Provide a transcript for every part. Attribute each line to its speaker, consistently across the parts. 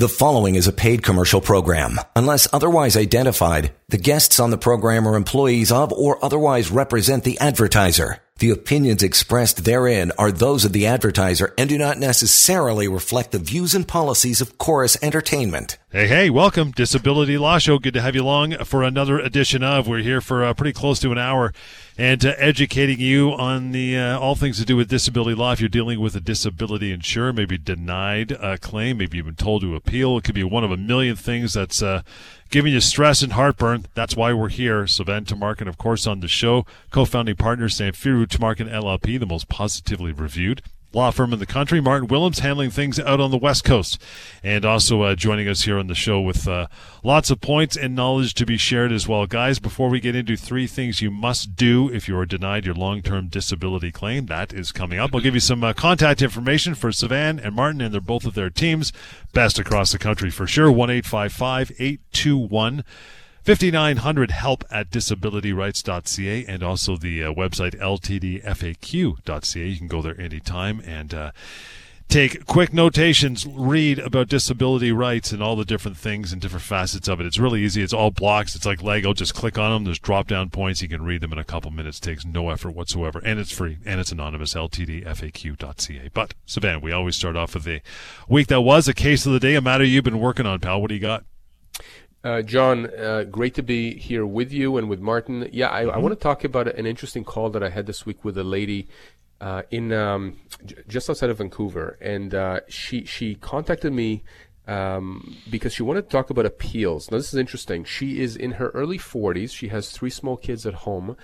Speaker 1: The following is a paid commercial program. Unless otherwise identified, the guests on the program are employees of or otherwise represent the advertiser. The opinions expressed therein are those of the advertiser and do not necessarily reflect the views and policies of Corus Entertainment.
Speaker 2: Hey, hey, welcome. Disability Law Show. Good to have you along for another edition of. We're here for uh, pretty close to an hour and uh, educating you on the uh, all things to do with disability law. If you're dealing with a disability insurer, maybe denied a claim, maybe you've been told to appeal. It could be one of a million things that's uh, giving you stress and heartburn. That's why we're here. Sivan Tamarkin, of course, on the show, co-founding partner Samfiru Tamarkin LLP, the most positively reviewed law firm in the country. Martin Willems handling things out on the West Coast. And also uh, joining us here on the show with uh, lots of points and knowledge to be shared as well. Guys, before we get into three things you must do if you are denied your long term disability claim, that is coming up. I'll give you some uh, contact information for Sivan and Martin and they're both of their teams. Best across the country for sure. 1 821 5900 help at disabilityrights.ca and also the uh, website ltdfaq.ca. You can go there anytime and uh, take quick notations, read about disability rights and all the different things and different facets of it. It's really easy. It's all blocks. It's like Lego. Just click on them. There's drop down points. You can read them in a couple minutes. Takes no effort whatsoever. And it's free and it's anonymous. ltdfaq.ca. But, Savannah, we always start off with the week that was a case of the day, a matter you've been working on, pal. What do you got?
Speaker 3: Uh, John, uh, great to be here with you and with Martin. Yeah, I, mm-hmm. I want to talk about an interesting call that I had this week with a lady uh, in um, j- just outside of Vancouver, and uh, she she contacted me um, because she wanted to talk about appeals. Now, this is interesting. She is in her early 40s. She has three small kids at home.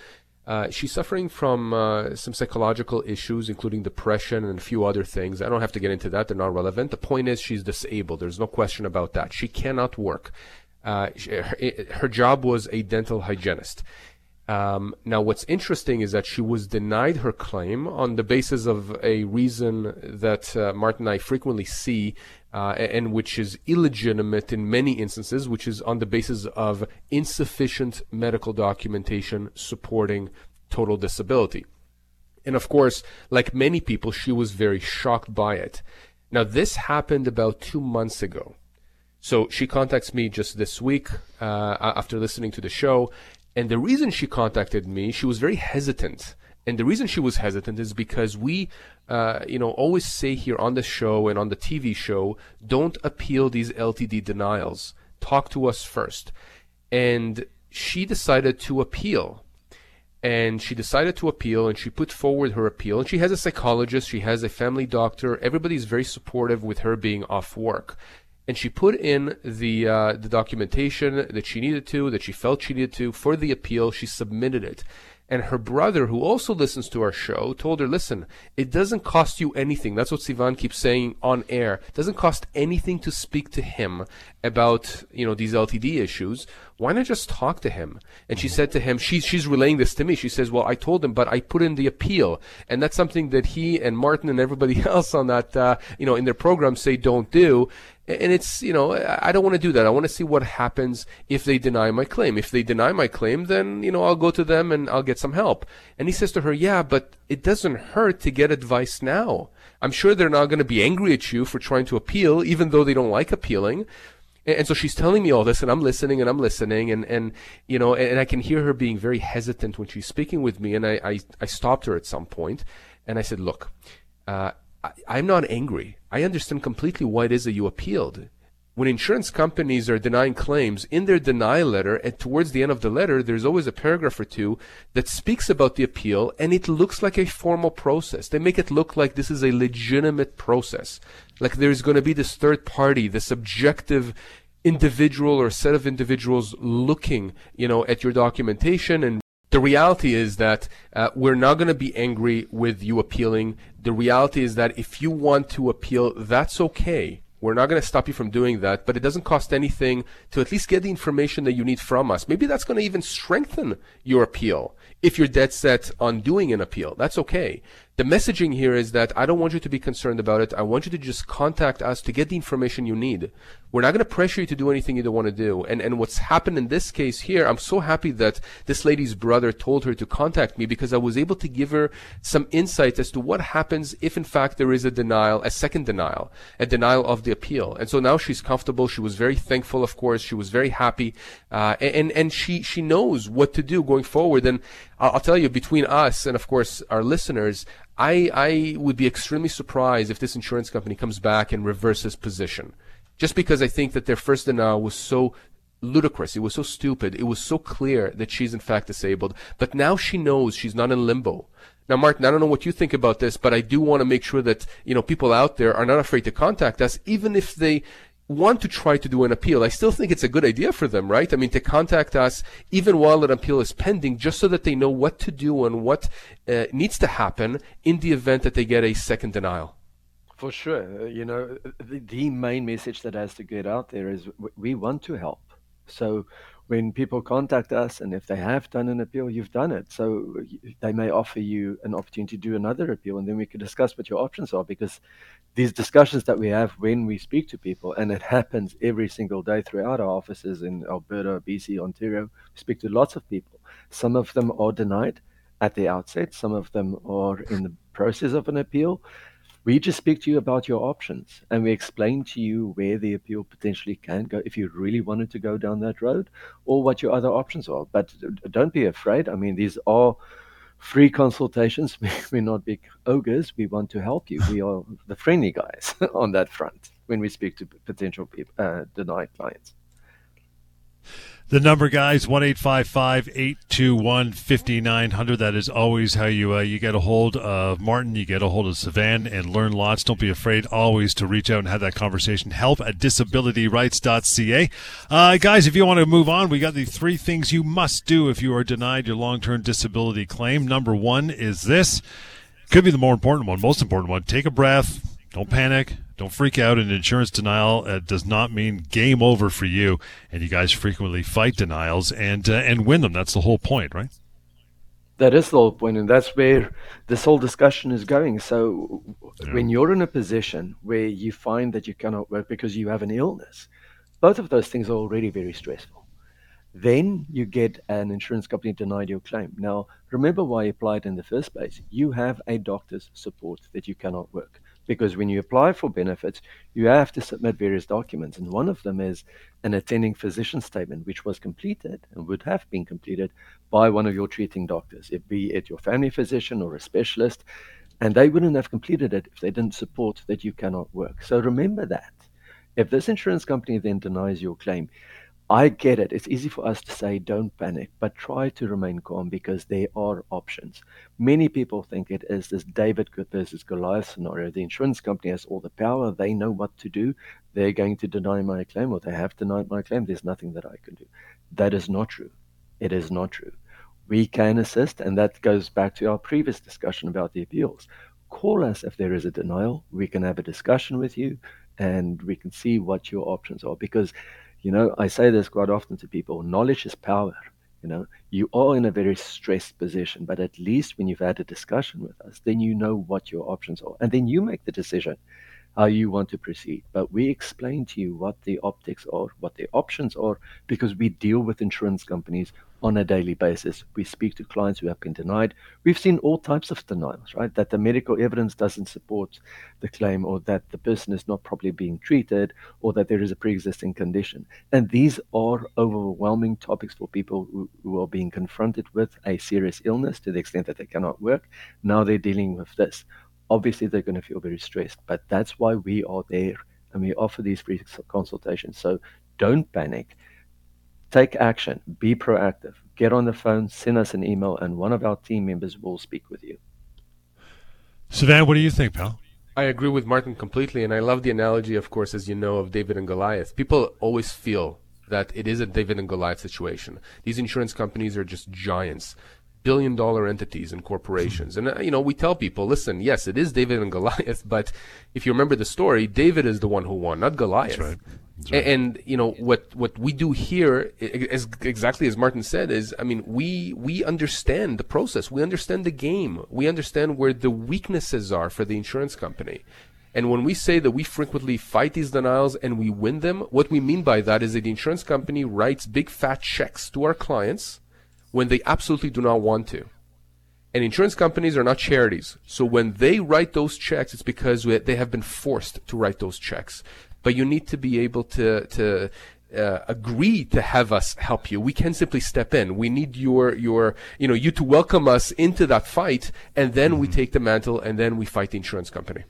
Speaker 3: Uh, she's suffering from uh, some psychological issues, including depression and a few other things. I don't have to get into that; they're not relevant. The point is, she's disabled. There's no question about that. She cannot work. Uh, her, job was a dental hygienist. Um, now, what's interesting is that she was denied her claim on the basis of a reason that uh, Martin and I frequently see, uh, and which is illegitimate in many instances, which is on the basis of insufficient medical documentation supporting total disability. And of course, like many people, she was very shocked by it. Now, this happened about two months ago. So she contacts me just this week uh, after listening to the show. And the reason she contacted me, she was very hesitant. And the reason she was hesitant is because we, uh, you know, always say here on the show and on the TV show, don't appeal these LTD denials. Talk to us first. And she decided to appeal. And she decided to appeal and she put forward her appeal. And she has a psychologist, she has a family doctor. Everybody's very supportive with her being off work and she put in the uh, the documentation that she needed to, that she felt she needed to for the appeal. She submitted it. And her brother, who also listens to our show, told her, listen, it doesn't cost you anything. That's what Sivan keeps saying on air. It doesn't cost anything to speak to him about, you know, these LTD issues. Why not just talk to him? And she said to him, she's, she's relaying this to me. She says, well, I told him, but I put in the appeal. And that's something that he and Martin and everybody else on that, uh, you know, in their program say don't do and it's you know I don't want to do that. I want to see what happens if they deny my claim. If they deny my claim, then you know I'll go to them and I'll get some help. And he says to her, "Yeah, but it doesn't hurt to get advice now. I'm sure they're not going to be angry at you for trying to appeal, even though they don't like appealing." And, so she's telling me all this, and I'm listening, and I'm listening, and and you know, and, and I can hear her being very hesitant when she's speaking with me. And I I, I stopped her at some point, and I said, "Look." Uh, I, am not angry. I understand completely why it is that you appealed. When insurance companies are denying claims, in their denial letter, and towards the end of the letter, there's always a paragraph or two that speaks about the appeal, and it looks like a formal process. They make it look like this is a legitimate process. Like there's going to be this third party, this objective individual or set of individuals looking, you know, at your documentation and the reality is that uh, we're not going to be angry with you appealing. The reality is that if you want to appeal, that's okay. We're not going to stop you from doing that, but it doesn't cost anything to at least get the information that you need from us. Maybe that's going to even strengthen your appeal if you're dead set on doing an appeal. That's okay. The messaging here is that I don't want you to be concerned about it. I want you to just contact us to get the information you need. We're not going to pressure you to do anything you don't want to do. And, and what's happened in this case here, I'm so happy that this lady's brother told her to contact me because I was able to give her some insight as to what happens if in fact there is a denial, a second denial, a denial of the appeal. And so now she's comfortable. She was very thankful, of course. She was very happy. Uh, and, and she, she knows what to do going forward. And I'll, I'll tell you, between us and of course our listeners, I, I would be extremely surprised if this insurance company comes back and reverses position. Just because I think that their first denial was so ludicrous. It was so stupid. It was so clear that she's in fact disabled. But now she knows she's not in limbo. Now, Martin, I don't know what you think about this, but I do want to make sure that, you know, people out there are not afraid to contact us, even if they want to try to do an appeal, I still think it's a good idea for them, right? I mean, to contact us even while an appeal is pending, just so that they know what to do and what uh, needs to happen in the event that they get a second denial.
Speaker 4: For sure. Uh, you know, the, the main message that has to get out there is we want to help. So when people contact us and if they have done an appeal, you've done it. So they may offer you an opportunity to do another appeal, and then we can discuss what your options are because these discussions that we have when we speak to people, and it happens every single day throughout our offices in Alberta, BC, Ontario, we speak to lots of people. Some of them are denied at the outset, some of them are in the process of an appeal we just speak to you about your options and we explain to you where the appeal potentially can go if you really wanted to go down that road or what your other options are. But don't be afraid. I mean, these are free consultations. We're not big ogres. We want to help you. We are the friendly guys on that front when we speak to potential people, uh, denied clients.
Speaker 2: The number, guys, one eight five five eight two one fifty nine hundred. That is always how you uh, you get a hold of Martin. You get a hold of Sivan, and learn lots. Don't be afraid always to reach out and have that conversation. Help at disabilityrights.ca. Uh, guys, if you want to move on, we got the three things you must do if you are denied your long term disability claim. Number one is this. Could be the more important one, most important one. Take a breath. Don't panic don't freak out. An insurance denial uh, does not mean game over for you. And you guys frequently fight denials and uh, and win them. That's the whole point, right?
Speaker 4: That is the whole point, and that's where this whole discussion is going. So, yeah. when you're in a position where you find that you cannot work because you have an illness, both of those things are already very stressful. Then you get an insurance company denied your claim. Now, remember why you applied in the first place. You have a doctor's support that you cannot work because when you apply for benefits, you have to submit various documents. And one of them is an attending physician statement, which was completed and would have been completed by one of your treating doctors, it be it your family physician or a specialist. And they wouldn't have completed it if they didn't support that you cannot work. So remember that. If this insurance company then denies your claim, I get it. It's easy for us to say don't panic, but try to remain calm because there are options. Many people think it is this David versus Goliath scenario. The insurance company has all the power. They know what to do. They're going to deny my claim or they have denied my claim. There's nothing that I can do. That is not true. It is not true. We can assist, and that goes back to our previous discussion about the appeals. Call us if there is a denial. We can have a discussion with you and we can see what your options are because you know, I say this quite often to people knowledge is power. You know, you are in a very stressed position, but at least when you've had a discussion with us, then you know what your options are. And then you make the decision how you want to proceed. But we explain to you what the optics are, what the options are, because we deal with insurance companies on a daily basis. We speak to clients who have been denied. We've seen all types of denials, right? That the medical evidence doesn't support the claim, or that the person is not properly being treated, or that there is a pre existing condition. And these are overwhelming topics for people who, who are being confronted with a serious illness to the extent that they cannot work. Now they're dealing with this. Obviously, they're going to feel very stressed, but that's why we are there and we offer these free consultations. So don't panic Take action, be proactive, get on the phone, send us an email, and one of our team members will speak with you.
Speaker 2: Sivan, what do you think, pal?
Speaker 3: I agree with Martin completely, and I love the analogy, of course, as you know, of David and Goliath. People always feel that it is a David and Goliath situation. These insurance companies are just giants, billion dollar entities and corporations. And, uh, you know, we tell people, listen, yes, it is David and Goliath, but if you remember the story, David is the one who won, not Goliath. Right. And, and, you know what what we do here is exactly as Martin said is I mean we we understand the process we understand the game we understand where the weaknesses are for the insurance company and when we say that we frequently fight these denials and we win them what we mean by that is that the insurance company writes big fat checks to our clients when they absolutely do not want to and insurance companies are not charities so when they write those checks it's because they have been forced to write those checks but you need to be able to to uh, agree to have us help you. We can simply step in. We need your your you know you to welcome us into that fight, and then mm-hmm. we take the mantle, and then we fight the insurance company.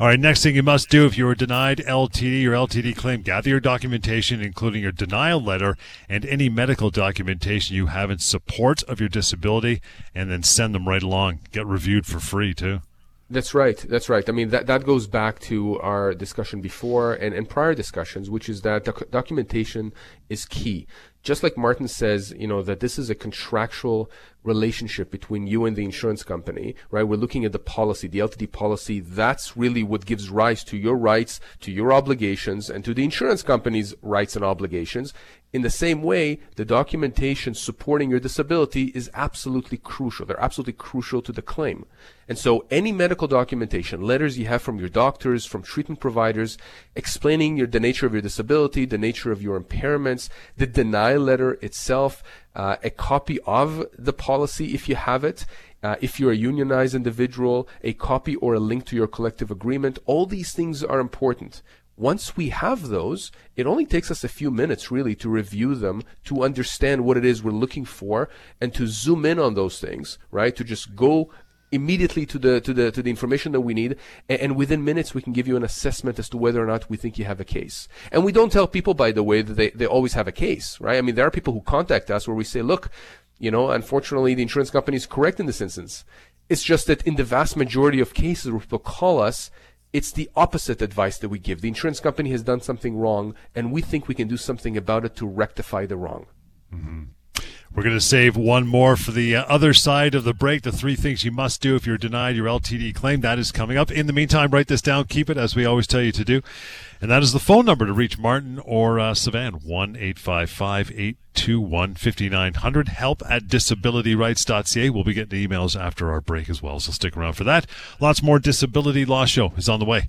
Speaker 2: All right, next thing you must do if you are denied LTD or LTD claim, gather your documentation, including your denial letter and any medical documentation you have in support of your disability, and then send them right along. Get reviewed for free, too.
Speaker 3: That's right. That's right. I mean, that, that goes back to our discussion before and, and prior discussions, which is that doc- documentation is key. Just like Martin says, you know, that this is a contractual relationship between you and the insurance company, right? We're looking at the policy, the LTD policy. That's really what gives rise to your rights, to your obligations, and to the insurance company's rights and obligations. In the same way, the documentation supporting your disability is absolutely crucial. They're absolutely crucial to the claim. And so any medical documentation, letters you have from your doctors, from treatment providers, explaining your, the nature of your disability, the nature of your impairments, the denial letter itself, uh, a copy of the policy if you have it, uh, if you're a unionized individual, a copy or a link to your collective agreement. All these things are important. Once we have those, it only takes us a few minutes really to review them, to understand what it is we're looking for, and to zoom in on those things, right? To just go immediately to the to the to the information that we need and, and, within minutes we can give you an assessment as to whether or not we think you have a case and we don't tell people by the way that they, they always have a case right i mean there are people who contact us where we say look you know unfortunately the insurance company is correct in this instance it's just that in the vast majority of cases where people call us it's the opposite advice that we give. The insurance company has done something wrong, and we think we can do something about it to rectify the wrong.
Speaker 2: Mm-hmm. We're going to save one more for the uh, other side of the break. The three things you must do if you're denied your LTD claim. That is coming up. In the meantime, write this down. Keep it as we always tell you to do. And that is the phone number to reach Martin or uh, Sivan. 1 855 821 5900. Help at disabilityrights.ca. We'll be getting emails after our break as well. So stick around for that. Lots more Disability Law Show is on the way.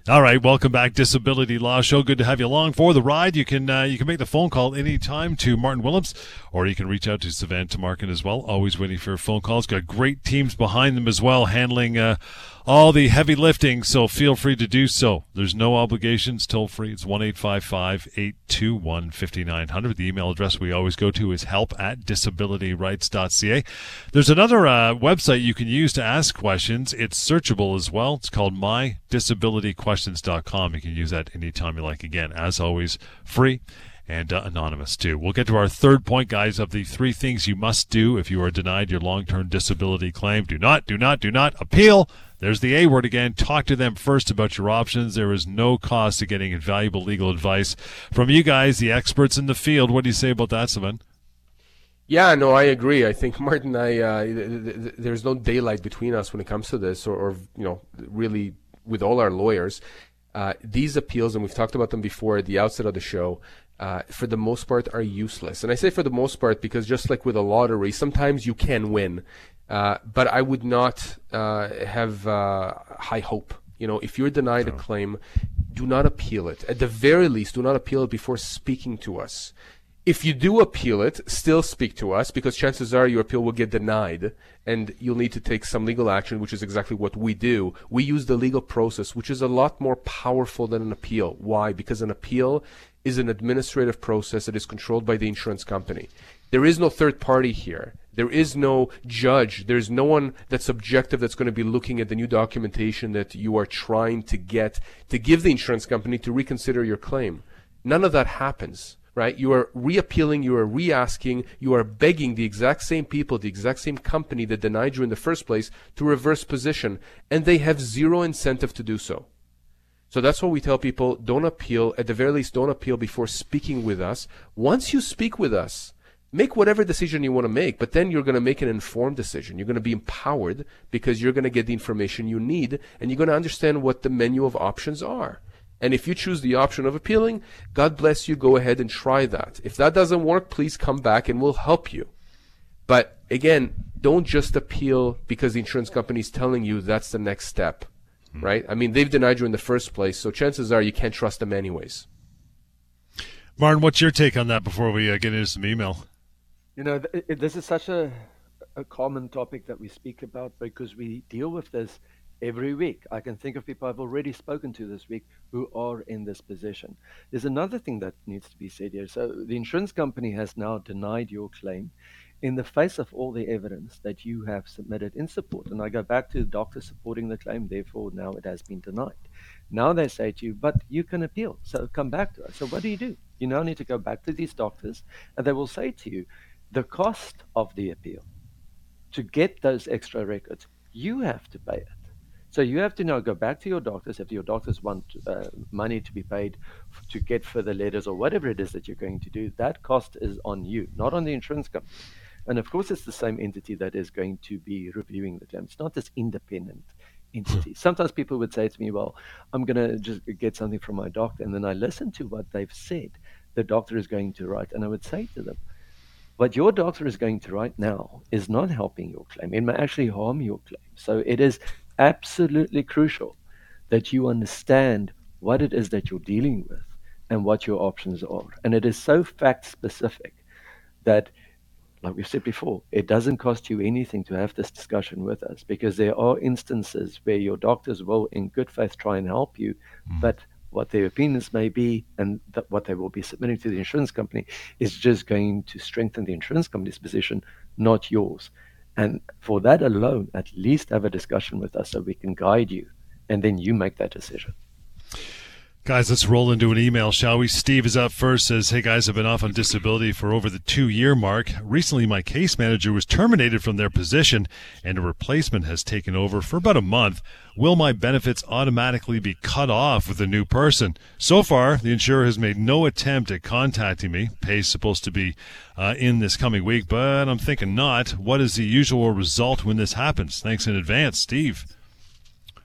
Speaker 2: All right, welcome back, Disability Law Show. Good to have you along for the ride. You can uh, you can make the phone call anytime to Martin Willems, or you can reach out to Sivan Tamarkin as well. Always waiting for phone calls. Got great teams behind them as well, handling uh, all the heavy lifting. So feel free to do so. There's no obligations. Toll free. It's one eight five five eight two one fifty nine hundred. The email address we always go to is help at disabilityrights.ca. There's another uh, website you can use to ask questions. It's searchable as well. It's called mydisabilityquestions.com. You can use that anytime you like. Again, as always, free and uh, anonymous too. We'll get to our third point, guys, of the three things you must do if you are denied your long-term disability claim. Do not, do not, do not appeal. There's the A word again. Talk to them first about your options. There is no cost to getting invaluable legal advice from you guys, the experts in the field. What do you say about that, Sivan?
Speaker 3: Yeah, no, I agree. I think Martin, I uh, th- th- th- there's no daylight between us when it comes to this, or, or you know, really with all our lawyers. Uh, these appeals, and we've talked about them before at the outset of the show, uh, for the most part, are useless. And I say for the most part because just like with a lottery, sometimes you can win, uh, but I would not uh, have uh, high hope. You know, if you're denied a claim, do not appeal it. At the very least, do not appeal it before speaking to us. If you do appeal it, still speak to us because chances are your appeal will get denied and you'll need to take some legal action, which is exactly what we do. We use the legal process, which is a lot more powerful than an appeal. Why? Because an appeal is an administrative process that is controlled by the insurance company. There is no third party here. There is no judge. There's no one that's objective that's going to be looking at the new documentation that you are trying to get to give the insurance company to reconsider your claim. None of that happens, right? You are reappealing, you are re-asking, you are begging the exact same people, the exact same company that denied you in the first place to reverse position, and they have zero incentive to do so. So that's why we tell people don't appeal, at the very least, don't appeal before speaking with us. Once you speak with us, make whatever decision you want to make, but then you're going to make an informed decision. You're going to be empowered because you're going to get the information you need and you're going to understand what the menu of options are. And if you choose the option of appealing, God bless you, go ahead and try that. If that doesn't work, please come back and we'll help you. But again, don't just appeal because the insurance company is telling you that's the next step mm-hmm. right? I mean, they've denied you in the first place, so chances are you can't trust them anyways.
Speaker 2: Martin, what's your take on that before we uh, get into some email?
Speaker 4: You know, th- this is such a, a common topic that we speak about because we deal with this every week. I can think of people I've already spoken to this week who are in this position. There's another thing that needs to be said here. So the insurance company has now denied your claim in the face of all the evidence that you have submitted in support. And I go back to the doctor supporting the claim, therefore now it has been denied. Now they say to you, but you can appeal, so come back to us. So what do you do? You now need to go back to these doctors, and they will say to you, the cost of the appeal to get those extra records, you have to pay it. So you have to now go back to your doctors if your doctors want uh, money to be paid f- to get further letters or whatever it is that you're going to do. That cost is on you, not on the insurance company. And of course, it's the same entity that is going to be reviewing the claim. It's not this independent entity. Sometimes people would say to me, Well, I'm going to just get something from my doctor. And then I listen to what they've said the doctor is going to write. And I would say to them, What your doctor is going to write now is not helping your claim. It may actually harm your claim. So it is absolutely crucial that you understand what it is that you're dealing with and what your options are. And it is so fact specific that like we've said before, it doesn't cost you anything to have this discussion with us because there are instances where your doctors will, in good faith, try and help you, mm. but what their opinions may be and what they will be submitting to the insurance company is just going to strengthen the insurance company's position, not yours. And for that alone, at least have a discussion with us so we can guide you, and then you make that decision.
Speaker 2: Guys, let's roll into an email, shall we? Steve is up first. Says, "Hey guys, I've been off on disability for over the two-year mark. Recently, my case manager was terminated from their position, and a replacement has taken over for about a month. Will my benefits automatically be cut off with a new person? So far, the insurer has made no attempt at contacting me. Pay's supposed to be uh, in this coming week, but I'm thinking not. What is the usual result when this happens? Thanks in advance, Steve."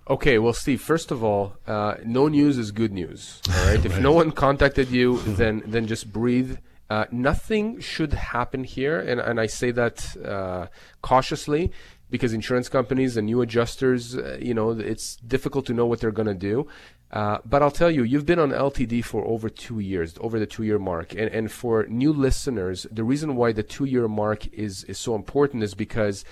Speaker 3: Okay, well, Steve. First of all, uh, no news is good news. All right. right. If no one contacted you, then then just breathe. Uh, nothing should happen here, and and I say that uh, cautiously because insurance companies and new adjusters, uh, you know, it's difficult to know what they're going to do. Uh, but I'll tell you, you've been on LTD for over two years, over the two-year mark, and and for new listeners, the reason why the two-year mark is is so important is because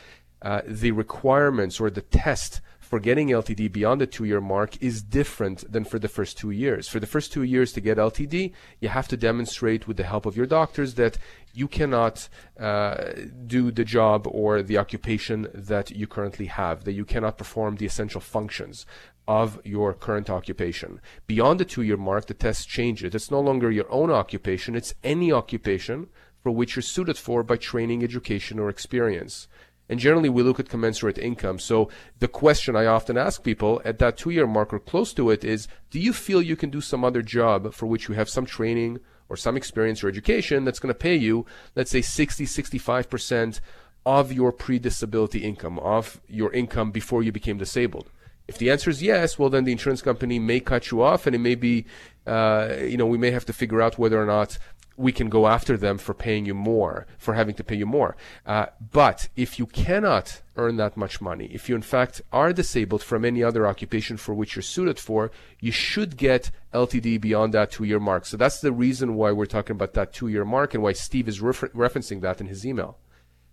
Speaker 3: uh, the requirements or the test for getting LTD beyond the two year mark is different than for the first two years. For the first two years to get LTD, you have to demonstrate with the help of your doctors that you cannot uh, do the job or the occupation that you currently have, that you cannot perform the essential functions of your current occupation. Beyond the two year mark, the test changes. It's no longer your own occupation, it's any occupation for which you're suited for by training, education, or experience. And generally, we look at commensurate income. So the question I often ask people at that two year mark or close to it is Do you feel you can do some other job for which you have some training or some experience or education that's going to pay you, let's say 60, 65% of your pre disability income, of your income before you became disabled? If the answer is yes, well, then the insurance company may cut you off, and it may be, uh, you know, we may have to figure out whether or not we can go after them for paying you more, for having to pay you more. Uh, but if you cannot earn that much money, if you in fact are disabled from any other occupation for which you're suited for, you should get LTD beyond that two year mark. So that's the reason why we're talking about that two year mark and why Steve is refer- referencing that in his email.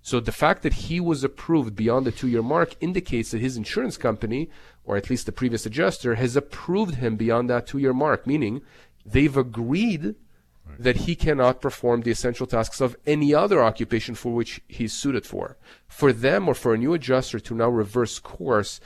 Speaker 3: So the fact that he was approved beyond the two year mark indicates that his insurance company, or at least the previous adjuster, has approved him beyond that two year mark, meaning they've agreed that he cannot perform the essential tasks of any other occupation for which he's suited for. For them or for a new adjuster to now reverse course,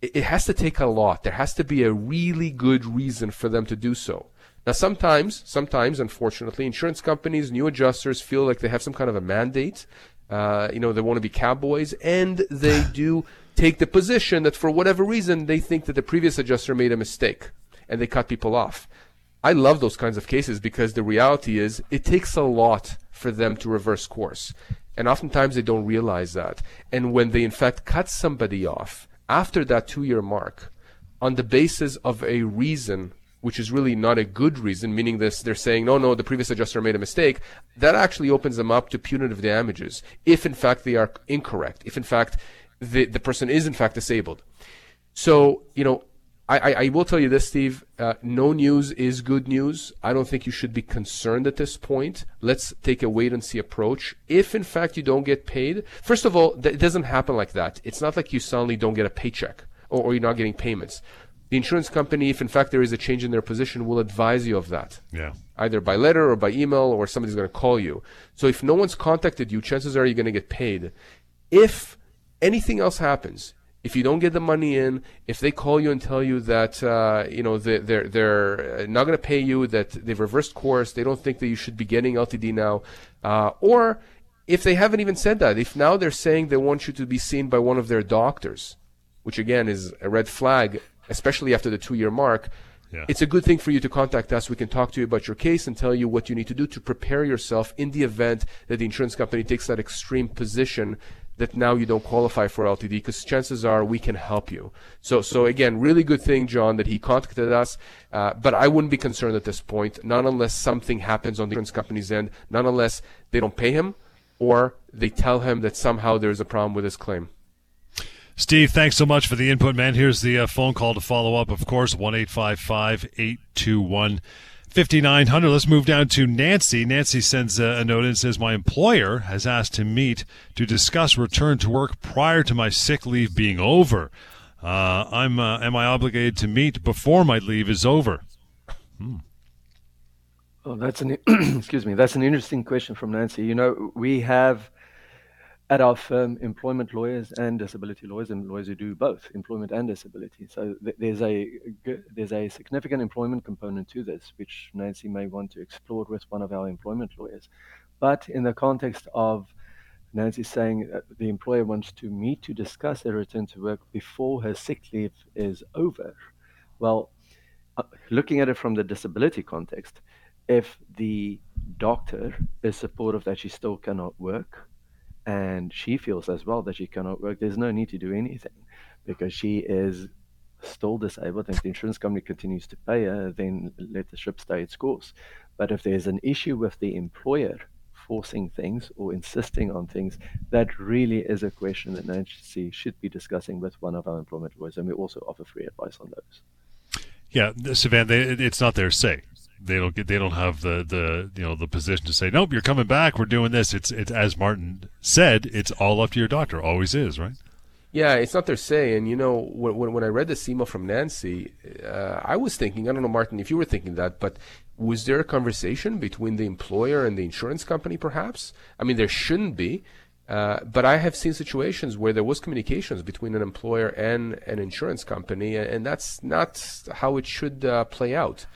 Speaker 3: it, it has to take a lot. There has to be a really good reason for them to do so. Now, sometimes, sometimes, unfortunately, insurance companies, new adjusters feel like they have some kind of a mandate. Uh, you know, they want to be cowboys, and they do take the position that for whatever reason they think that the previous adjuster made a mistake and they cut people off. I love those kinds of cases because the reality is it takes a lot for them to reverse course. And oftentimes they don't realize that. And when they in fact cut somebody off after that two year mark on the basis of a reason which is really not a good reason, meaning this they're saying, no, no, the previous adjuster made a mistake, that actually opens them up to punitive damages if in fact they are incorrect, if in fact the, the person is in fact disabled. So, you know, I, I, I will tell you this, Steve. Uh, no news is good news. I don't think you should be concerned at this point. Let's take a wait and see approach. If in fact you don't get paid, first of all, th- it doesn't happen like that. It's not like you suddenly don't get a paycheck or, or you're not getting payments. The insurance company, if in fact there is a change in their position, will advise you of that.
Speaker 2: Yeah.
Speaker 3: Either by letter or by email, or somebody's going to call you. So if no one's contacted you, chances are you're going to get paid. If anything else happens, if you don't get the money in, if they call you and tell you that uh, you know they're they're, they're not going to pay you, that they've reversed course, they don't think that you should be getting LTD now, uh, or if they haven't even said that, if now they're saying they want you to be seen by one of their doctors, which again is a red flag, especially after the two-year mark.
Speaker 2: Yeah.
Speaker 3: It's a good thing for you to contact us. We can talk to you about your case and tell you what you need to do to prepare yourself in the event that the insurance company takes that extreme position that now you don't qualify for LTD because chances are we can help you. So, so again, really good thing, John, that he contacted us. Uh, but I wouldn't be concerned at this point, not unless something happens on the insurance company's end, not unless they don't pay him or they tell him that somehow there's a problem with his claim.
Speaker 2: Steve, thanks so much for the input, man. Here's the uh, phone call to follow up, of course, 1 821 5900. Let's move down to Nancy. Nancy sends a, a note and says, My employer has asked to meet to discuss return to work prior to my sick leave being over. Uh, I'm, uh, am I obligated to meet before my leave is over?
Speaker 4: Hmm. Oh, that's an excuse me. That's an interesting question from Nancy. You know, we have at our firm employment lawyers and disability lawyers and lawyers who do both employment and disability. So th- there's a there's a significant employment component to this, which Nancy may want to explore with one of our employment lawyers. But in the context of Nancy saying that the employer wants to meet to discuss their return to work before her sick leave is over. Well, uh, looking at it from the disability context, if the doctor is supportive that she still cannot work, and she feels as well that she cannot work, there's no need to do anything because she is still disabled and if the insurance company continues to pay her, then let the ship stay its course. But if there's an issue with the employer forcing things or insisting on things, that really is a question that Nancy should be discussing with one of our employment lawyers, and we also offer free advice on those.
Speaker 2: Yeah, Sivan, it's not their say they don't get they don't have the the you know the position to say nope you're coming back. We're doing this. It's it's as Martin said it's all up to your doctor. Always is right?
Speaker 3: Yeah it's not their say. And you know when when I read this email from Nancy uh, I was thinking I don't know Martin if you were thinking that but was there a conversation between the employer and the insurance company perhaps? I mean there shouldn't be uh, but I have seen situations where there was communications between an employer and an insurance company, and that's not how it should uh, play out.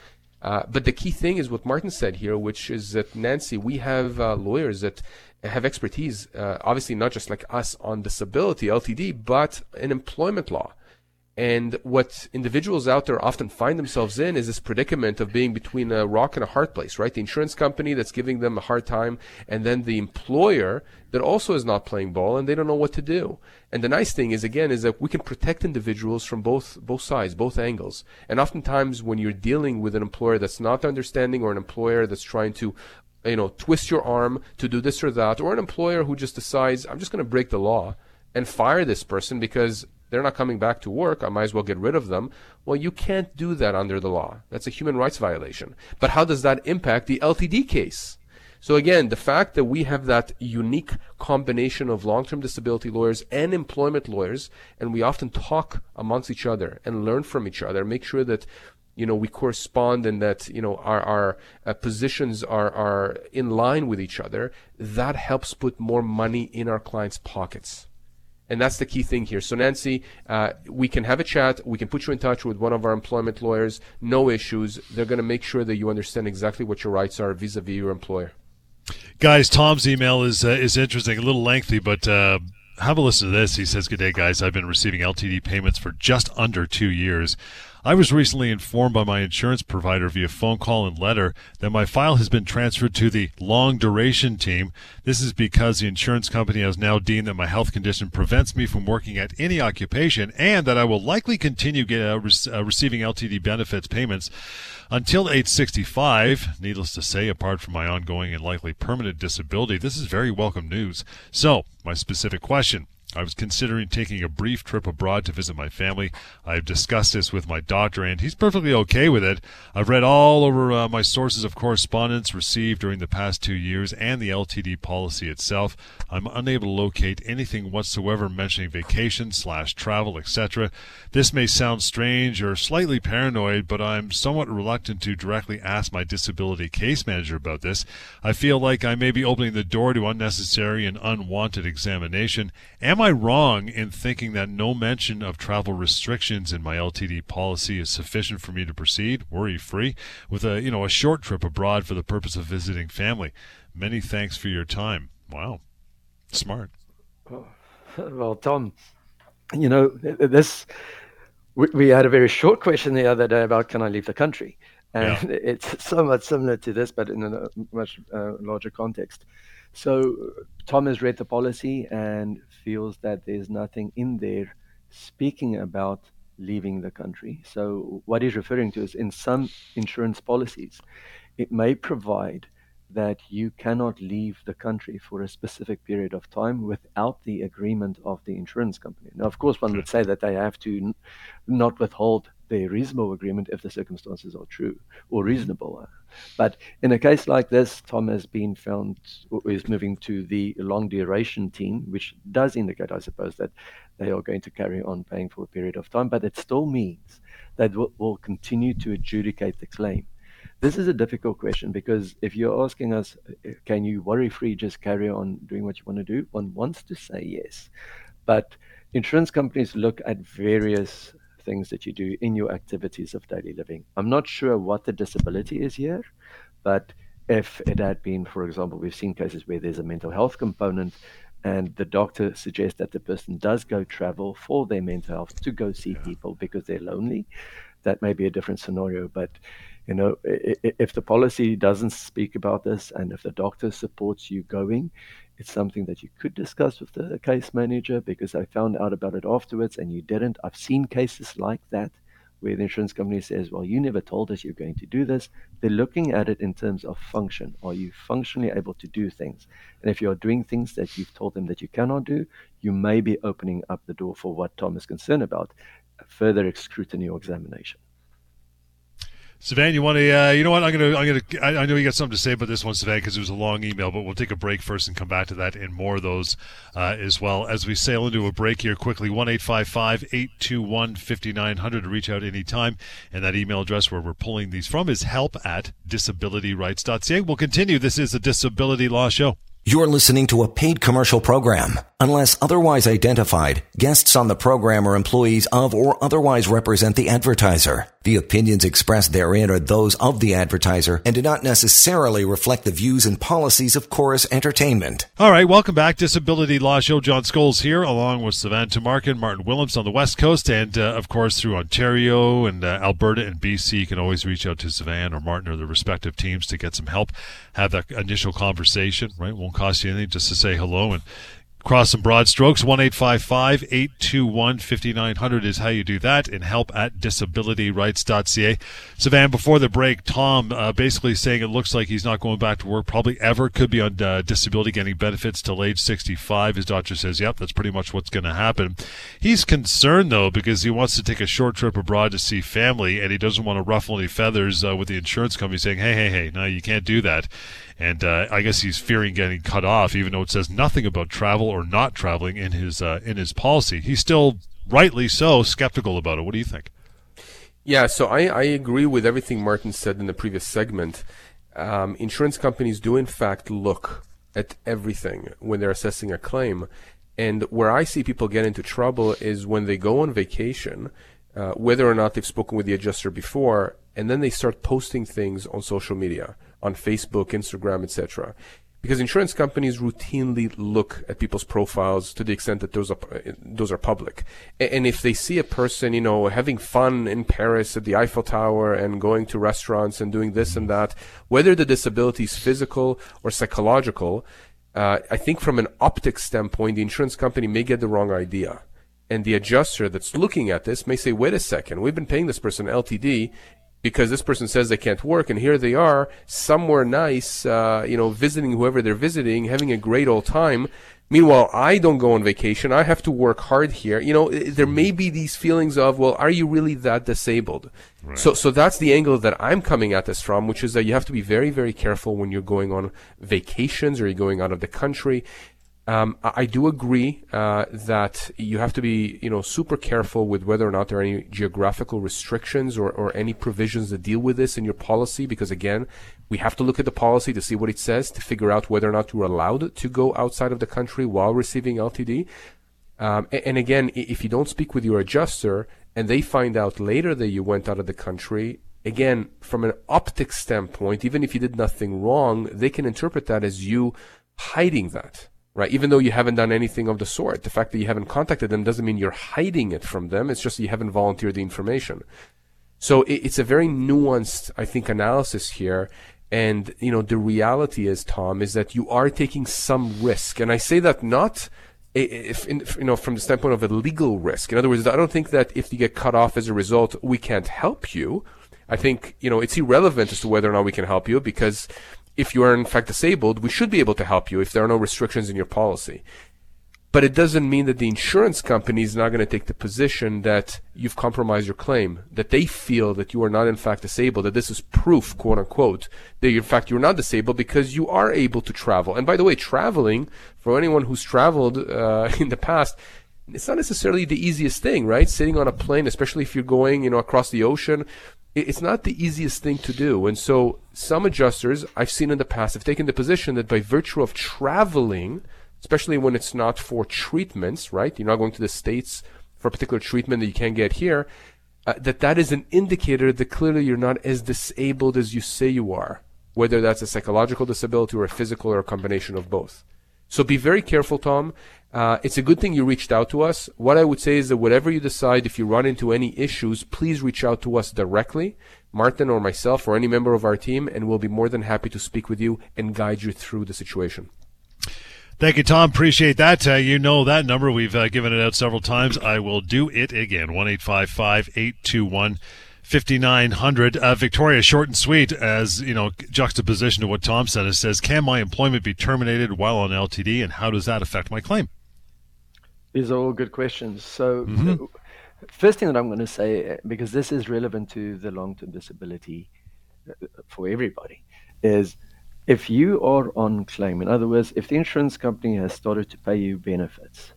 Speaker 3: Uh, but the key thing is what Martin said here, which is that Nancy, we have uh, lawyers that have expertise, uh, obviously not just like us on disability, LTD, but in employment law. And what individuals out there often find themselves in is this predicament of being between a rock and a hard place, right? The insurance company that's giving them a hard time, and then the employer that also is not playing ball and they don't know what to do. And the nice thing is, again, is that we can protect individuals from both, both sides, both angles. And oftentimes when you're dealing with an employer that's not understanding or an employer that's trying to you know, twist your arm to do this or that, or an employer who just decides, I'm just going to break the law and fire this person because they're not coming back to work. I might as well get rid of them. Well, you can't do that under the law. That's a human rights violation. But how does that impact the LTD case? So again, the fact that we have that unique combination of long-term disability lawyers and employment lawyers, and we often talk amongst each other and learn from each other, make sure that you know we correspond and that you know our our uh, positions are are in line with each other. That helps put more money in our clients' pockets. And that's the key thing here. So, Nancy, uh, we can have a chat. We can put you in touch with one of our employment lawyers. No issues. They're going to make sure that you understand exactly what your rights are vis-a-vis your employer.
Speaker 2: Guys, Tom's email is uh, is interesting, a little lengthy, but uh, have a listen to this. He says, "Good day, guys. I've been receiving LTD payments for just under two years. I was recently informed by my insurance provider via phone call and letter that my file has been transferred to the long duration team. This is because the insurance company has now deemed that my health condition prevents me from working at any occupation and that I will likely continue get, uh, uh, receiving LTD benefits payments until age 65. Needless to say, apart from my ongoing and likely permanent disability, this is very welcome news. So, my specific question. I was considering taking a brief trip abroad to visit my family. I've discussed this with my doctor, and he's perfectly okay with it. I've read all over uh, my sources of correspondence received during the past two years and the LTD policy itself. I'm unable to locate anything whatsoever mentioning vacation slash travel, etc. This may sound strange or slightly paranoid, but I'm somewhat reluctant to directly ask my disability case manager about this. I feel like I may be opening the door to unnecessary and unwanted examination. Am Am I wrong in thinking that no mention of travel restrictions in my LTD policy is sufficient for me to proceed, worry free, with a you know a short trip abroad for the purpose of visiting family? Many thanks for your time. Wow, smart.
Speaker 4: Well, Tom, you know this. We, we had a very short question the other day about can I leave the country, and yeah. it's somewhat similar to this, but in a much uh, larger context. So Tom has read the policy and feels that there's nothing in there speaking about leaving the country. So what he's referring to is in some insurance policies, it may provide that you cannot leave the country for a specific period of time without the agreement of the insurance company. Now, of course, one would hmm. say that they have to n- not withhold the reasonable agreement if the circumstances are true or reasonable. But in a case like this, Tom has been found is moving to the long duration team, which does indicate, I suppose, that they are going to carry on paying for a period of time, but it still means that we'll, we'll continue to adjudicate the claim. This is a difficult question because if you're asking us, can you worry free just carry on doing what you want to do? One wants to say yes. But insurance companies look at various things that you do in your activities of daily living. I'm not sure what the disability is here, but if it had been, for example, we've seen cases where there's a mental health component and the doctor suggests that the person does go travel for their mental health to go see people because they're lonely, that may be a different scenario. But you know, if the policy doesn't speak about this and if the doctor supports you going, it's something that you could discuss with the case manager because I found out about it afterwards and you didn't. I've seen cases like that where the insurance company says, Well, you never told us you're going to do this. They're looking at it in terms of function. Are you functionally able to do things? And if you're doing things that you've told them that you cannot do, you may be opening up the door for what Tom is concerned about further scrutiny or examination.
Speaker 2: Sivan, you want to? Uh, you know what? I'm gonna. I'm gonna. I, I, know you got something to say about this one, Sivan, because it was a long email. But we'll take a break first and come back to that and more of those uh, as well as we sail into a break here quickly. One eight five five eight two one fifty nine hundred to reach out anytime, and that email address where we're pulling these from is help at disabilityrights.ca. We'll continue. This is a disability law show.
Speaker 1: You're listening to a paid commercial program. Unless otherwise identified, guests on the program are employees of or otherwise represent the advertiser. The opinions expressed therein are those of the advertiser and do not necessarily reflect the views and policies of Corus Entertainment.
Speaker 2: All right, welcome back. Disability Law Show. John Scholes here, along with Sivan Tamarkin, Martin Willems on the West Coast, and uh, of course through Ontario and uh, Alberta and BC. You can always reach out to Sivan or Martin or the respective teams to get some help. Have that initial conversation, right? Won't cost you anything just to say hello and Cross some broad strokes. 1 821 5900 is how you do that, and help at disabilityrights.ca. Sivan, before the break, Tom uh, basically saying it looks like he's not going back to work, probably ever, could be on uh, disability getting benefits till age 65. His doctor says, yep, that's pretty much what's going to happen. He's concerned, though, because he wants to take a short trip abroad to see family, and he doesn't want to ruffle any feathers uh, with the insurance company saying, hey, hey, hey, no, you can't do that and uh, I guess he's fearing getting cut off, even though it says nothing about travel or not traveling in his uh, in his policy. He's still rightly so skeptical about it. What do you think?
Speaker 3: Yeah, so I, I agree with everything Martin said in the previous segment. Um, insurance companies do in fact look at everything when they're assessing a claim. And where I see people get into trouble is when they go on vacation, uh, whether or not they've spoken with the adjuster before, and then they start posting things on social media on Facebook, Instagram, etc. because insurance companies routinely look at people's profiles to the extent that those are those are public. And if they see a person, you know, having fun in Paris at the Eiffel Tower and going to restaurants and doing this and that, whether the disability is physical or psychological, uh, I think from an optics standpoint, the insurance company may get the wrong idea. And the adjuster that's looking at this may say, wait a second, we've been paying this person LTD because this person says they can't work, and here they are somewhere nice, uh, you know, visiting whoever they're visiting, having a great old time. Meanwhile, I don't go on vacation. I have to work hard here. You know, there may be these feelings of, well, are you really that disabled? Right. So, so that's the angle that I'm coming at this from, which is that you have to be very, very careful when you're going on vacations or you're going out of the country. Um, I do agree uh, that you have to be, you know, super careful with whether or not there are any geographical restrictions or, or any provisions that deal with this in your policy, because again, we have to look at the policy to see what it says to figure out whether or not you're allowed to go outside of the country while receiving LTD. Um, and, and again, if you don't speak with your adjuster and they find out later that you went out of the country, again, from an optics standpoint, even if you did nothing wrong, they can interpret that as you hiding that right? Even though you haven't done anything of the sort, the fact that you haven't contacted them doesn't mean you're hiding it from them. It's just you haven't volunteered the information. So it, it's a very nuanced, I think, analysis here. And, you know, the reality is, Tom, is that you are taking some risk. And I say that not if, you know, from the standpoint of a legal risk. In other words, I don't think that if you get cut off as a result, we can't help you. I think, you know, it's irrelevant as to whether or not we can help you because if you are in fact disabled, we should be able to help you if there are no restrictions in your policy. But it doesn't mean that the insurance company is not going to take the position that you've compromised your claim, that they feel that you are not in fact disabled, that this is proof, quote unquote, that in fact you're not disabled because you are able to travel. And by the way, traveling, for anyone who's traveled uh, in the past, it's not necessarily the easiest thing, right? Sitting on a plane, especially if you're going, you know, across the ocean, it's not the easiest thing to do. And so some adjusters I've seen in the past have taken the position that by virtue of traveling, especially when it's not for treatments, right? You're not going to the States for a particular treatment that you can't get here, uh, that that is an indicator that clearly you're not as disabled as you say you are, whether that's a psychological disability or a physical or a combination of both. So be very careful, Tom. Uh, it's a good thing you reached out to us. What I would say is that whatever you decide, if you run into any issues, please reach out to us directly, Martin or myself or any member of our team, and we'll be more than happy to speak with you and guide you through the situation.
Speaker 2: Thank you, Tom. Appreciate that. Uh, you know that number. We've uh, given it out several times. I will do it again. 1 821 5900. Uh, Victoria, short and sweet, as you know, juxtaposition to what Tom said, it says, Can my employment be terminated while on LTD, and how does that affect my claim?
Speaker 4: These are all good questions. So, mm-hmm. first thing that I'm going to say, because this is relevant to the long term disability uh, for everybody, is if you are on claim, in other words, if the insurance company has started to pay you benefits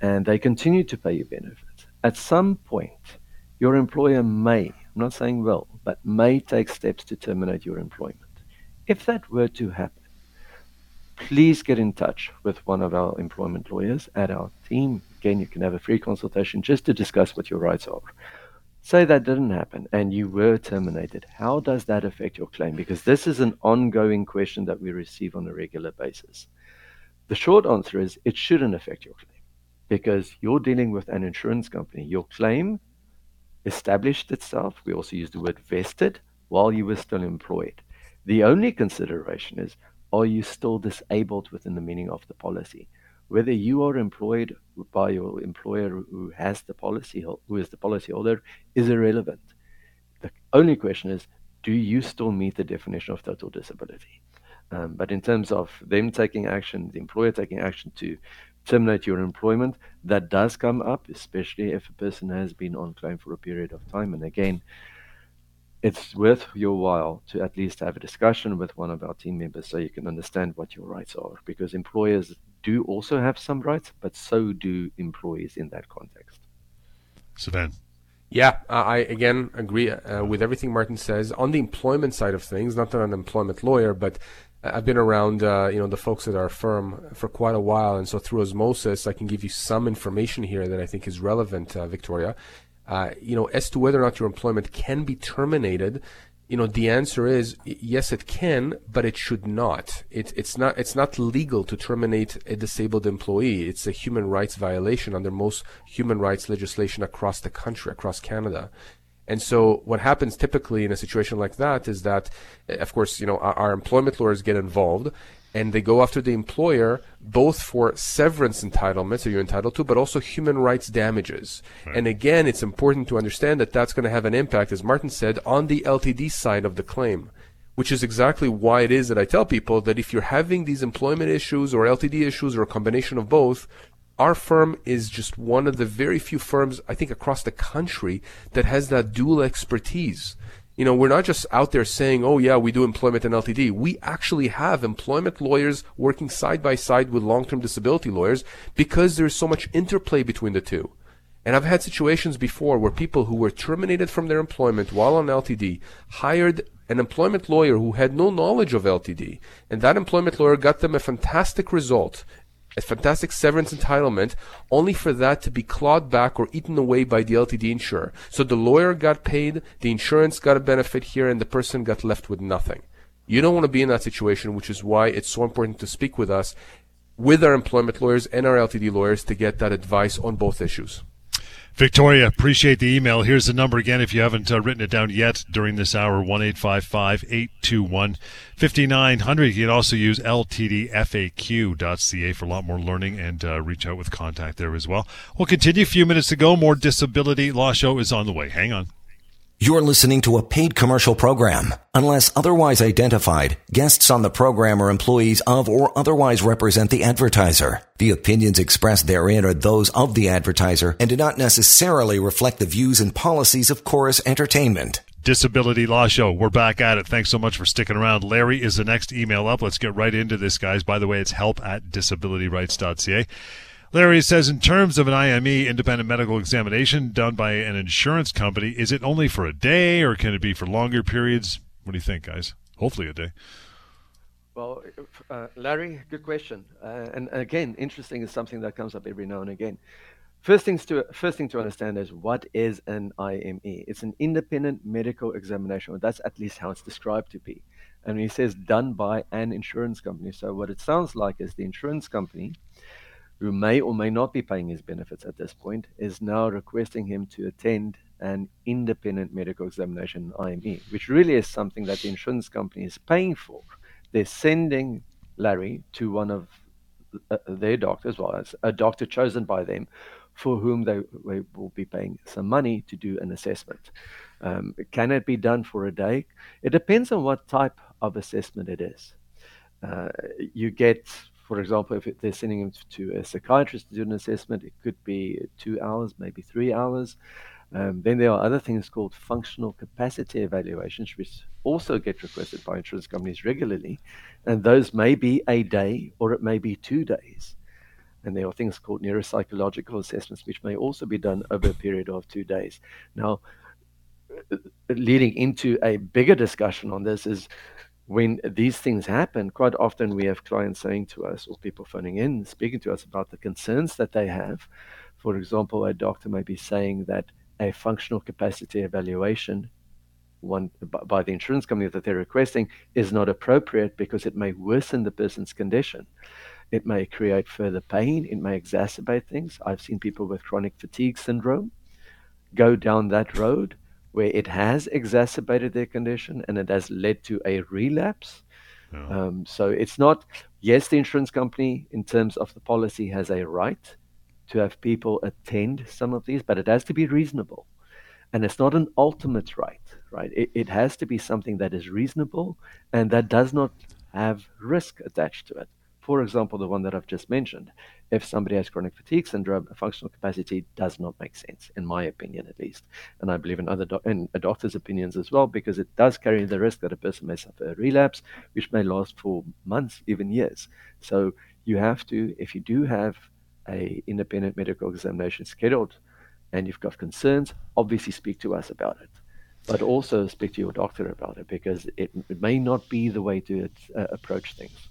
Speaker 4: and they continue to pay you benefits, at some point, your employer may, I'm not saying will, but may take steps to terminate your employment. If that were to happen, please get in touch with one of our employment lawyers at our team. Again, you can have a free consultation just to discuss what your rights are. Say that didn't happen and you were terminated. How does that affect your claim? Because this is an ongoing question that we receive on a regular basis. The short answer is it shouldn't affect your claim because you're dealing with an insurance company. Your claim established itself. We also use the word vested while you were still employed. The only consideration is are you still disabled within the meaning of the policy? Whether you are employed by your employer who has the policy, who is the policyholder, is irrelevant. The only question is, do you still meet the definition of total disability? Um, but in terms of them taking action, the employer taking action to terminate your employment, that does come up, especially if a person has been on claim for a period of time. And again, it's worth your while to at least have a discussion with one of our team members so you can understand what your rights are because employers do also have some rights but so do employees in that context
Speaker 2: Sivan.
Speaker 3: Yeah, I again agree uh, with everything Martin says on the employment side of things. Not that I'm an employment lawyer, but I've been around, uh, you know, the folks at our firm for quite a while, and so through osmosis, I can give you some information here that I think is relevant, uh, Victoria. Uh, you know, as to whether or not your employment can be terminated, you know, the answer is yes, it can, but it should not. It, it's not. It's not legal to terminate a disabled employee. It's a human rights violation under most human rights legislation across the country, across Canada. And so, what happens typically in a situation like that is that, of course, you know, our, our employment lawyers get involved, and they go after the employer both for severance entitlements that you're entitled to, but also human rights damages. Right. And again, it's important to understand that that's going to have an impact, as Martin said, on the LTD side of the claim. Which is exactly why it is that I tell people that if you're having these employment issues or LTD issues or a combination of both, our firm is just one of the very few firms, I think, across the country that has that dual expertise you know, we're not just out there saying, oh yeah, we do employment and LTD. We actually have employment lawyers working side by side with long-term disability lawyers because there's so much interplay between the two. And I've had situations before where people who were terminated from their employment while on LTD hired an employment lawyer who had no knowledge of LTD. And that employment lawyer got them a fantastic result a fantastic severance entitlement, only for that to be clawed back or eaten away by the LTD insurer. So the lawyer got paid, the insurance got a benefit here, and the person got left with nothing. You don't want to be in that situation, which is why it's so important to speak with us, with our employment lawyers and our LTD lawyers to get that advice on both issues.
Speaker 2: Victoria, appreciate the email. Here's the number again if you haven't uh, written it down yet during this hour 1 821 5900. You can also use ltdfaq.ca for a lot more learning and uh, reach out with contact there as well. We'll continue a few minutes to go. More Disability Law Show is on the way. Hang on.
Speaker 1: You're listening to a paid commercial program. Unless otherwise identified, guests on the program are employees of or otherwise represent the advertiser. The opinions expressed therein are those of the advertiser and do not necessarily reflect the views and policies of Corus Entertainment.
Speaker 2: Disability Law Show. We're back at it. Thanks so much for sticking around. Larry is the next email up. Let's get right into this, guys. By the way, it's help at disabilityrights.ca. Larry says, in terms of an IME, independent medical examination done by an insurance company, is it only for a day or can it be for longer periods? What do you think, guys? Hopefully a day.
Speaker 4: Well, uh, Larry, good question. Uh, and again, interesting is something that comes up every now and again. First things to first thing to understand is what is an IME? It's an independent medical examination. That's at least how it's described to be. And he says done by an insurance company. So what it sounds like is the insurance company who may or may not be paying his benefits at this point, is now requesting him to attend an independent medical examination, IME, which really is something that the insurance company is paying for. They're sending Larry to one of uh, their doctors, well, as a doctor chosen by them, for whom they, will be paying some money to do an assessment. Um, can it be done for a day? It depends on what type of assessment it is. Uh, you get for example, if they're sending him to a psychiatrist to do an assessment, it could be two hours, maybe three hours. Um, then there are other things called functional capacity evaluations, which also get requested by insurance companies regularly. And those may be a day or it may be two days. And there are things called neuropsychological assessments, which may also be done over a period of two days. Now, uh, leading into a bigger discussion on this is when these things happen, quite often we have clients saying to us, or people phoning in, speaking to us about the concerns that they have. For example, a doctor may be saying that a functional capacity evaluation one by the insurance company that they're requesting is not appropriate because it may worsen the person's condition. It may create further pain. It may exacerbate things. I've seen people with chronic fatigue syndrome go down that road where it has exacerbated their condition and it has led to a relapse. Um, so it's not, yes, the insurance company, in terms of the policy, has a right to have people attend some of these, but it has to be reasonable. And it's not an ultimate right, right? It, it has to be something that is reasonable and that does not have risk attached to it. For example, the one that I've just mentioned. If somebody has chronic fatigue syndrome, functional capacity does not make sense, in my opinion at least. And I believe in other do- in a doctor's opinions as well, because it does carry the risk that a person may suffer a relapse, which may last for months, even years. So you have to, if you do have a independent medical examination scheduled and you've got concerns, obviously speak to us about it but also speak to your doctor about it because it, it may not be the way to uh, approach things.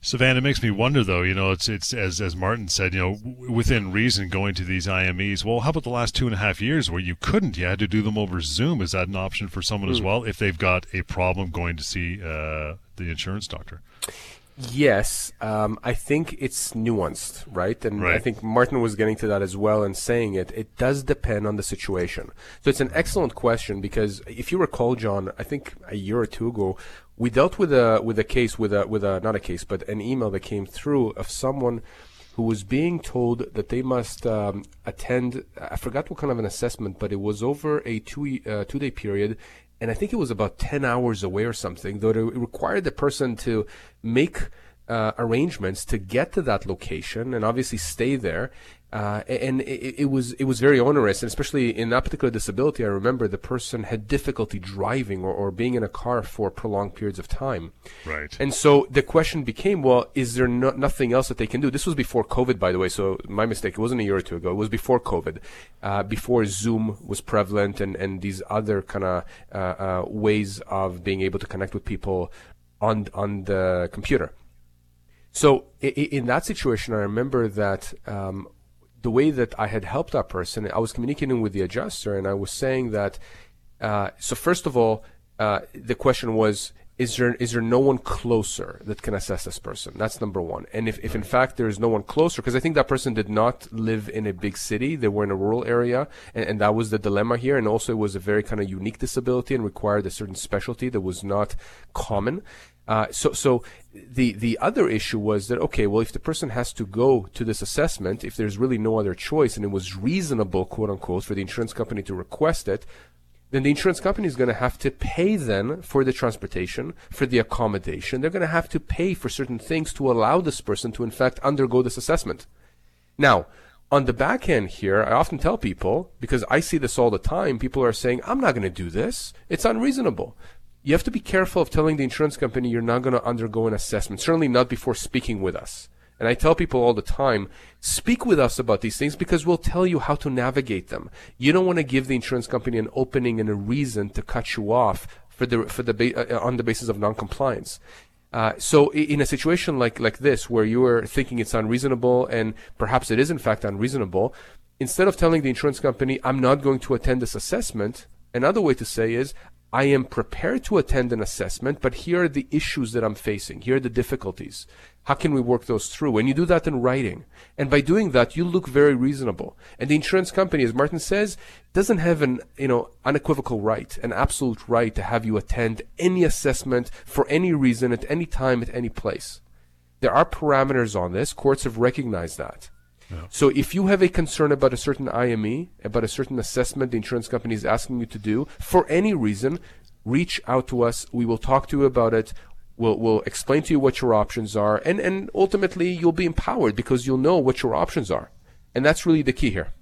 Speaker 2: Sivan it makes me wonder, though. You know, it's it's as as Martin said. You know, within reason, going to these IMEs. Well, how about the last two and a half years where you couldn't? You had to do them over Zoom. Is that an option for someone mm. as hmm. well if they've got a problem going to see uh, the insurance doctor?
Speaker 3: Yes, um, I think it's nuanced, right? And right. I think Martin was getting to that as well and saying it. It does depend on the situation. So it's an excellent question because if you recall, John, I think a year or two ago, we dealt with a with a case with a with a not a case but an email that came through of someone who was being told that they must um, attend. I forgot what kind of an assessment, but it was over a two uh, two day period, and I think it was about 10 hours away or something, though it required the person to make uh, arrangements to get to that location and obviously stay there. Uh, and it, it, was it was very onerous, and especially in that particular disability, I remember the person had difficulty driving or, or being in a car for prolonged periods of time.
Speaker 2: Right.
Speaker 3: And so the question became, well, is there no, nothing else that they can do? This was before COVID, by the way. So my mistake. It wasn't a year or two ago. It was before COVID, uh, before Zoom was prevalent, and and these other kind of uh, uh, ways of being able to connect with people on on the computer. So in that situation, I remember that um, the way that I had helped that person, I was communicating with the adjuster, and I was saying that. Uh, so first of all, uh, the question was, is there is there no one closer that can assess this person? That's number one. And if, if in fact there is no one closer, because I think that person did not live in a big city, they were in a rural area, and, and that was the dilemma here. And also it was a very kind of unique disability and required a certain specialty that was not common. Uh, so, so the the other issue was that okay, well, if the person has to go to this assessment, if there's really no other choice, and it was reasonable, quote unquote, for the insurance company to request it, then the insurance company is going to have to pay then for the transportation, for the accommodation. They're going to have to pay for certain things to allow this person to, in fact, undergo this assessment. Now, on the back end here, I often tell people, because I see this all the time, people are saying, I'm not going to do this. It's unreasonable you have to be careful of telling the insurance company you're not going to undergo an assessment, certainly not before speaking with us. And I tell people all the time, speak with us about these things because we'll tell you how to navigate them. You don't want to give the insurance company an opening and a reason to cut you off for the for the uh, on the basis of non-compliance. Uh, so in a situation like like this, where you are thinking it's unreasonable and perhaps it is in fact unreasonable, instead of telling the insurance company, "I'm not going to attend this assessment," another way to say is, I am prepared to attend an assessment, but here are the issues that I'm facing. Here are the difficulties. How can we work those through? And you do that in writing. And by doing that, you look very reasonable. And the insurance company, as Martin says, doesn't have an, you know, unequivocal right, an absolute right to have you attend any assessment for any reason at any time at any place. There are parameters on this. Courts have recognized that. So if you have a concern about a certain IME, about a certain assessment the insurance company is asking you to do, for any reason, reach out to us. We will talk to you about it. We'll, we'll explain to you what your options are. And, and ultimately, you'll be empowered because you'll know what your options are. And that's really the key here.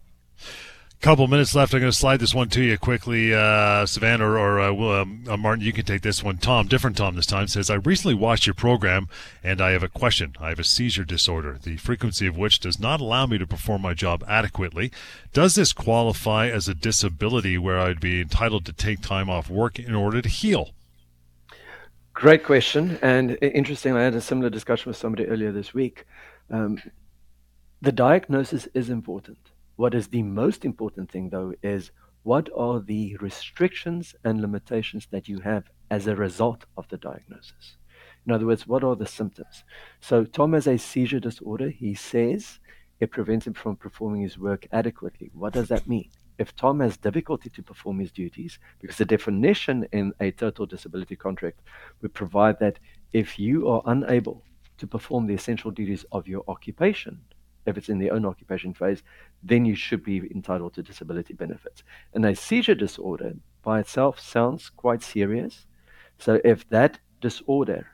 Speaker 2: Couple minutes left. I'm going to slide this one to you quickly, uh, Sivan or, or uh, um, uh, Martin. You can take this one. Tom, different Tom this time, says I recently watched your program and I have a question. I have a seizure disorder, the frequency of which does not allow me to perform my job adequately. Does this qualify as a disability where I'd be entitled to take time off work in order to heal?
Speaker 4: Great question, and interesting. I had a similar discussion with somebody earlier this week. Um, the diagnosis is important what is the most important thing, though, is what are the restrictions and limitations that you have as a result of the diagnosis? In other words, what are the symptoms? So, Tom has a seizure disorder. He says it prevents him from performing his work adequately. What does that mean? If Tom has difficulty to perform his duties, because the definition in a total disability contract would provide that if you are unable to perform the essential duties of your occupation, if it's in the own occupation phase, then you should be entitled to disability benefits. And a seizure disorder by itself sounds quite serious. So if that disorder,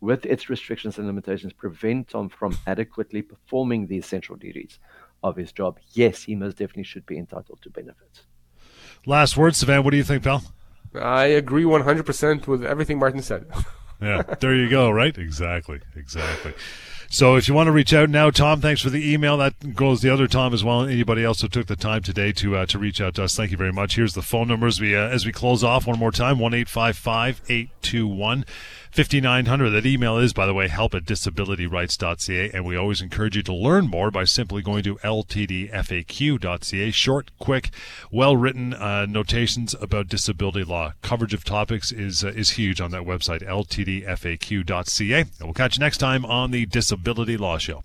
Speaker 4: with its restrictions and limitations, prevent Tom from adequately performing the essential duties of his job, yes, he most definitely should be entitled to benefits.
Speaker 2: Last word, Sivan. What do you think, pal?
Speaker 3: I agree 100% with everything Martin said.
Speaker 2: yeah, there you go, right? Exactly, exactly. So if you want to reach out now, Tom, thanks for the email. That goes the other Tom as well. Anybody else who took the time today to uh, to reach out to us, thank you very much. Here's the phone numbers we uh, as we close off one more time: one eight five five eight two one. 5900. That email is, by the way, help at disabilityrights.ca. And we always encourage you to learn more by simply going to ltdfaq.ca. Short, quick, well written uh, notations about disability law. Coverage of topics is, uh, is huge on that website, ltdfaq.ca. And we'll catch you next time on the Disability Law Show.